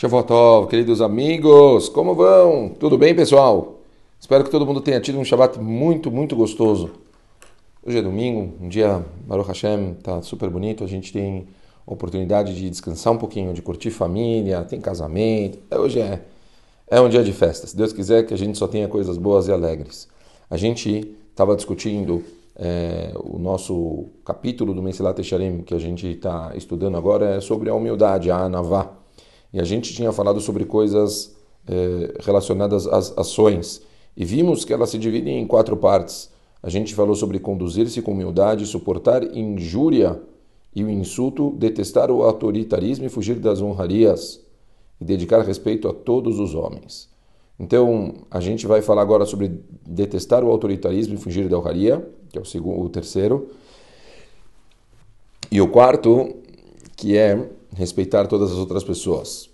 Shavuotov, queridos amigos, como vão? Tudo bem, pessoal? Espero que todo mundo tenha tido um Shabbat muito, muito gostoso. Hoje é domingo, um dia, Baruch Hashem, tá super bonito. A gente tem oportunidade de descansar um pouquinho, de curtir família, tem casamento. É, hoje é, é um dia de festa. Se Deus quiser que a gente só tenha coisas boas e alegres. A gente estava discutindo é, o nosso capítulo do Mesilat Echarim que a gente está estudando agora é sobre a humildade, a anavá. E a gente tinha falado sobre coisas é, relacionadas às ações. E vimos que elas se dividem em quatro partes. A gente falou sobre conduzir-se com humildade, suportar injúria e o insulto, detestar o autoritarismo e fugir das honrarias, e dedicar respeito a todos os homens. Então, a gente vai falar agora sobre detestar o autoritarismo e fugir da honraria, que é o, segundo, o terceiro. E o quarto, que é respeitar todas as outras pessoas.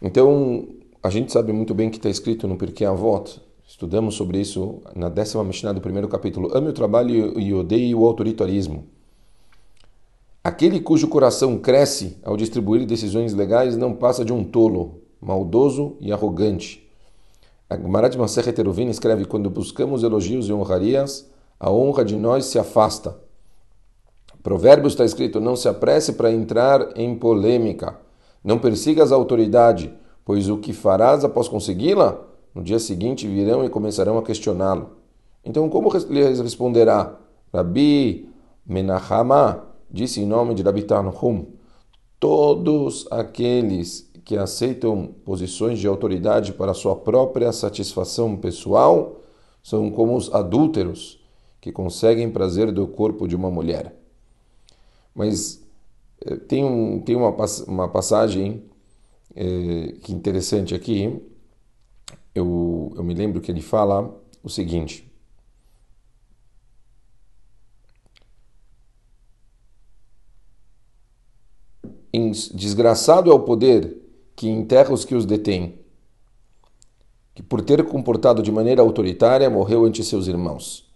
Então, a gente sabe muito bem que está escrito no Pirkei Avot, estudamos sobre isso na décima Mishnah do primeiro capítulo, ame o trabalho e odeie o autoritarismo. Aquele cujo coração cresce ao distribuir decisões legais não passa de um tolo, maldoso e arrogante. A Gemara de escreve, quando buscamos elogios e honrarias, a honra de nós se afasta. Provérbios está escrito: não se apresse para entrar em polêmica. Não persigas a autoridade, pois o que farás após consegui-la, no dia seguinte virão e começarão a questioná-lo. Então, como lhes responderá? Rabi Menahama disse em nome de Rabi Tanhum: todos aqueles que aceitam posições de autoridade para sua própria satisfação pessoal são como os adúlteros que conseguem prazer do corpo de uma mulher. Mas eh, tem, um, tem uma, uma passagem é, que interessante aqui. Eu, eu me lembro que ele fala o seguinte. Desgraçado é o poder que enterra os que os detêm, que por ter comportado de maneira autoritária morreu ante seus irmãos.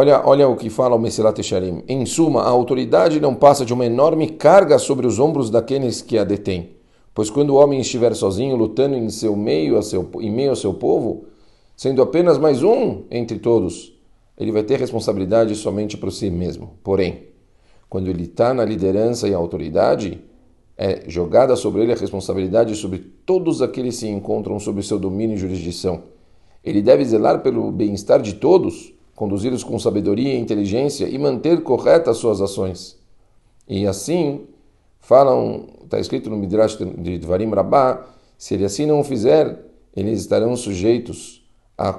Olha, olha o que fala o Mesilat Echarim. Em suma, a autoridade não passa de uma enorme carga sobre os ombros daqueles que a detêm. Pois quando o homem estiver sozinho, lutando em seu meio, a seu, em meio ao seu povo, sendo apenas mais um entre todos, ele vai ter responsabilidade somente por si mesmo. Porém, quando ele está na liderança e autoridade, é jogada sobre ele a responsabilidade sobre todos aqueles que se encontram sob seu domínio e jurisdição. Ele deve zelar pelo bem-estar de todos conduzi-los com sabedoria e inteligência e manter corretas suas ações. E assim, falam, está escrito no Midrash de Dvarim Rabbah, se ele assim não o fizer, eles estarão sujeitos a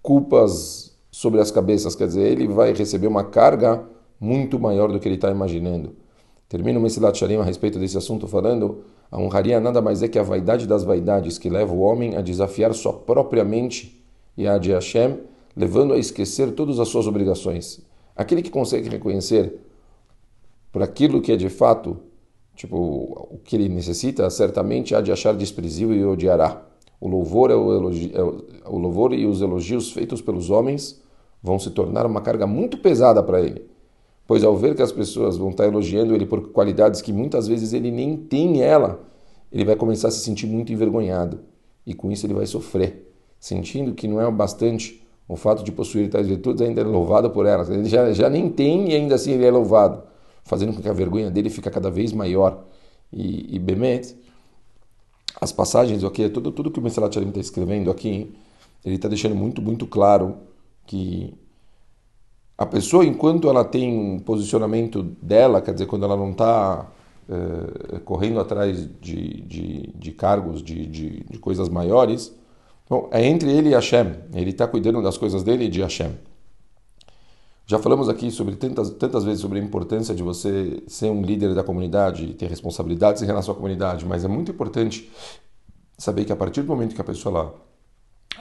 culpas sobre as cabeças, quer dizer, ele vai receber uma carga muito maior do que ele está imaginando. Termino o Mesilat Sharim a respeito desse assunto falando, a honraria nada mais é que a vaidade das vaidades que leva o homem a desafiar sua própria mente e a de Hashem, levando a esquecer todas as suas obrigações. Aquele que consegue reconhecer por aquilo que é de fato, tipo, o que ele necessita, certamente há de achar desprezível e odiará. O louvor, é o, elogio, é o, o louvor e os elogios feitos pelos homens vão se tornar uma carga muito pesada para ele. Pois ao ver que as pessoas vão estar elogiando ele por qualidades que muitas vezes ele nem tem ela, ele vai começar a se sentir muito envergonhado. E com isso ele vai sofrer, sentindo que não é o bastante o fato de possuir tais virtudes ainda é louvado por elas. Ele já, já nem tem e ainda assim ele é louvado, fazendo com que a vergonha dele fique cada vez maior. E, e Bemet, as passagens, ok, tudo, tudo que o Mensalat Shalim está escrevendo aqui, ele está deixando muito, muito claro que a pessoa, enquanto ela tem um posicionamento dela, quer dizer, quando ela não está é, correndo atrás de, de, de cargos, de, de, de coisas maiores, Bom, é entre ele e Hashem. Ele está cuidando das coisas dele e de Hashem. Já falamos aqui sobre tantas, tantas vezes sobre a importância de você ser um líder da comunidade e ter responsabilidades em relação à comunidade, mas é muito importante saber que a partir do momento que a pessoa lá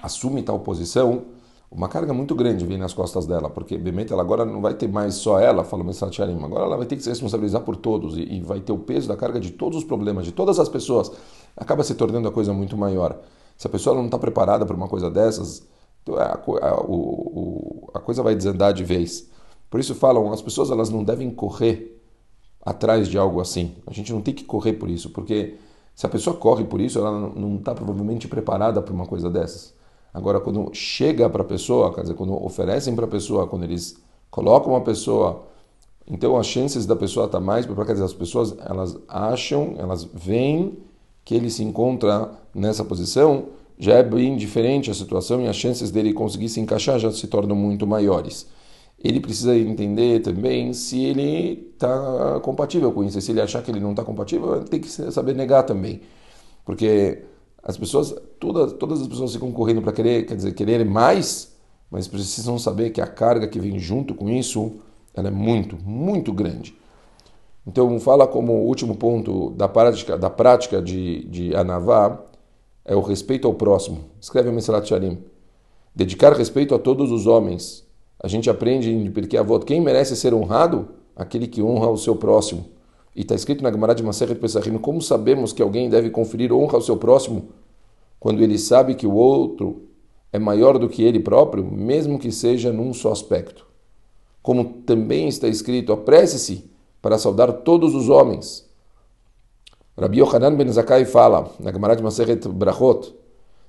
assume tal posição, uma carga muito grande vem nas costas dela, porque Bemet ela agora não vai ter mais só ela, falou Messat Sharim, agora ela vai ter que se responsabilizar por todos e, e vai ter o peso da carga de todos os problemas, de todas as pessoas. Acaba se tornando a coisa muito maior. Se a pessoa não está preparada para uma coisa dessas, então, a, a, o, a, coisa vai desandar de vez. Por isso falam, as pessoas elas não devem correr atrás de algo assim. A gente não tem que correr por isso, porque Se a pessoa corre por isso, ela não está provavelmente preparada para uma coisa dessas. Agora, quando chega para a pessoa, quer dizer, quando oferecem para a pessoa, quando eles colocam a pessoa, então as chances da pessoa estar tá mais, quer dizer, as pessoas elas acham, elas veem que ele se encontra nessa posição, já é bem diferente a situação e as chances dele conseguir se encaixar já se tornam muito maiores. Ele precisa entender também se ele está compatível com isso. Se ele achar que ele não está compatível, ele tem que saber negar também. Porque as pessoas, todas, todas as pessoas ficam correndo para querer, quer dizer, querer mais, mas precisam saber que a carga que vem junto com isso, ela é muito, muito grande. Então, fala como último ponto da prática, da prática de, de Anavá, é o respeito ao próximo. Escreve o Mesalat Shalim. Dedicar respeito a todos os homens. A gente aprende em Avot, quem merece ser honrado? Aquele que honra o seu próximo. E está escrito na Gemara de Maseret Pesachim, como sabemos que alguém deve conferir honra ao seu próximo quando ele sabe que o outro é maior do que ele próprio, mesmo que seja num só aspecto. Como também está escrito, apresse-se para saudar todos os homens. Rabbi Yohanan ben Zakkai fala, na Gemara de Maseret Brachot,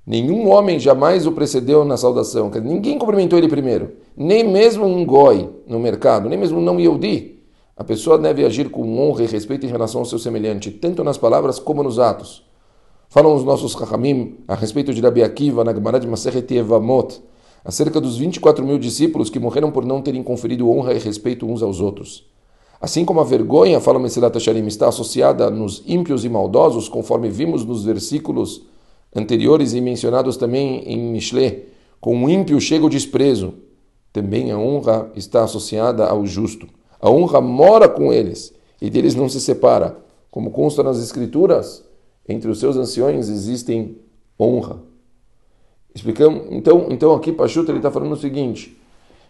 nenhum homem jamais o precedeu na saudação, ninguém cumprimentou ele primeiro, nem mesmo um goi no mercado, nem mesmo um não Yehudi. A pessoa deve agir com honra e respeito em relação ao seu semelhante, tanto nas palavras como nos atos. Falam os nossos Chachamim a respeito de Rabbi Akiva na Gemara de Maseret Evamot, acerca dos 24 mil discípulos que morreram por não terem conferido honra e respeito uns aos outros. Assim como a vergonha, fala Mesilat Hasharim, está associada nos ímpios e maldosos, conforme vimos nos versículos anteriores e mencionados também em Mishle, com o ímpio chega o desprezo. Também a honra está associada ao justo. A honra mora com eles e deles não se separa. Como consta nas Escrituras, entre os seus anciões existem honra. Explicamos? Então, então aqui Pachuta ele está falando o seguinte: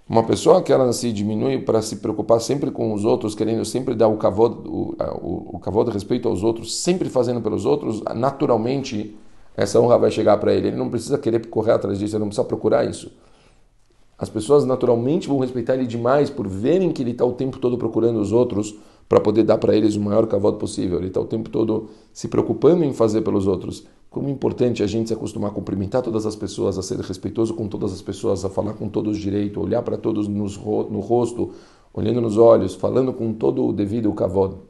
uma pessoa que ela se diminui para se preocupar sempre com os outros, querendo sempre dar o cavalo, o, o, o de respeito aos outros, sempre fazendo pelos outros, naturalmente essa honra vai chegar para ele. Ele não precisa querer correr atrás disso, ele não precisa procurar isso. As pessoas naturalmente vão respeitar ele demais por verem que ele está o tempo todo procurando os outros para poder dar para eles o maior cavalo possível. Ele está o tempo todo se preocupando em fazer pelos outros. Como é importante a gente se acostumar a cumprimentar todas as pessoas, a ser respeitoso com todas as pessoas, a falar com todos direito, olhar para todos nos, no rosto, olhando nos olhos, falando com todo o devido cavalo.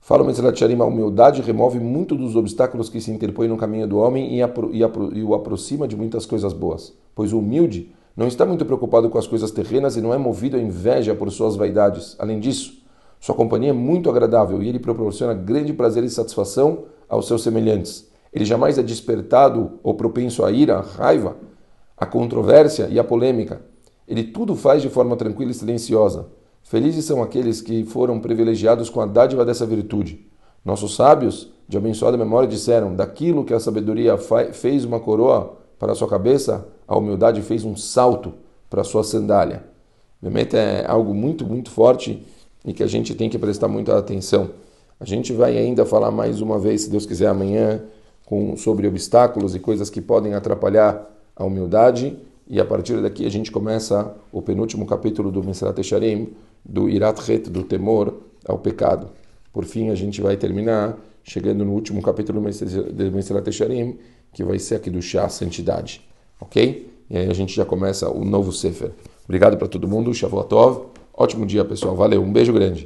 Fala o Meselat Sharim, a humildade remove muito dos obstáculos que se interpõem no caminho do homem e, apro e, apro e o aproxima de muitas coisas boas. Pois o humilde não está muito preocupado com as coisas terrenas e não é movido a inveja por suas vaidades. Além disso, sua companhia é muito agradável e ele proporciona grande prazer e satisfação aos seus semelhantes. Ele jamais é despertado ou propenso à ira, à raiva, à controvérsia e à polêmica. Ele tudo faz de forma tranquila e silenciosa. Felizes são aqueles que foram privilegiados com a dádiva dessa virtude. Nossos sábios, de abençoada memória, disseram: daquilo que a sabedoria fez uma coroa para a sua cabeça, a humildade fez um salto para a sua sandália. Realmente é algo muito, muito forte e que a gente tem que prestar muita atenção. A gente vai ainda falar mais uma vez, se Deus quiser, amanhã com, sobre obstáculos e coisas que podem atrapalhar a humildade. E a partir daqui a gente começa o penúltimo capítulo do Meselat Esharim, do Irat Het, do temor ao pecado. Por fim, a gente vai terminar chegando no último capítulo do Meselat Esharim, que vai ser aqui do Chá Santidade. Ok? E aí a gente já começa o novo Sefer. Obrigado para todo mundo, Shavuot Tov. Ótimo dia, pessoal. Valeu, um beijo grande.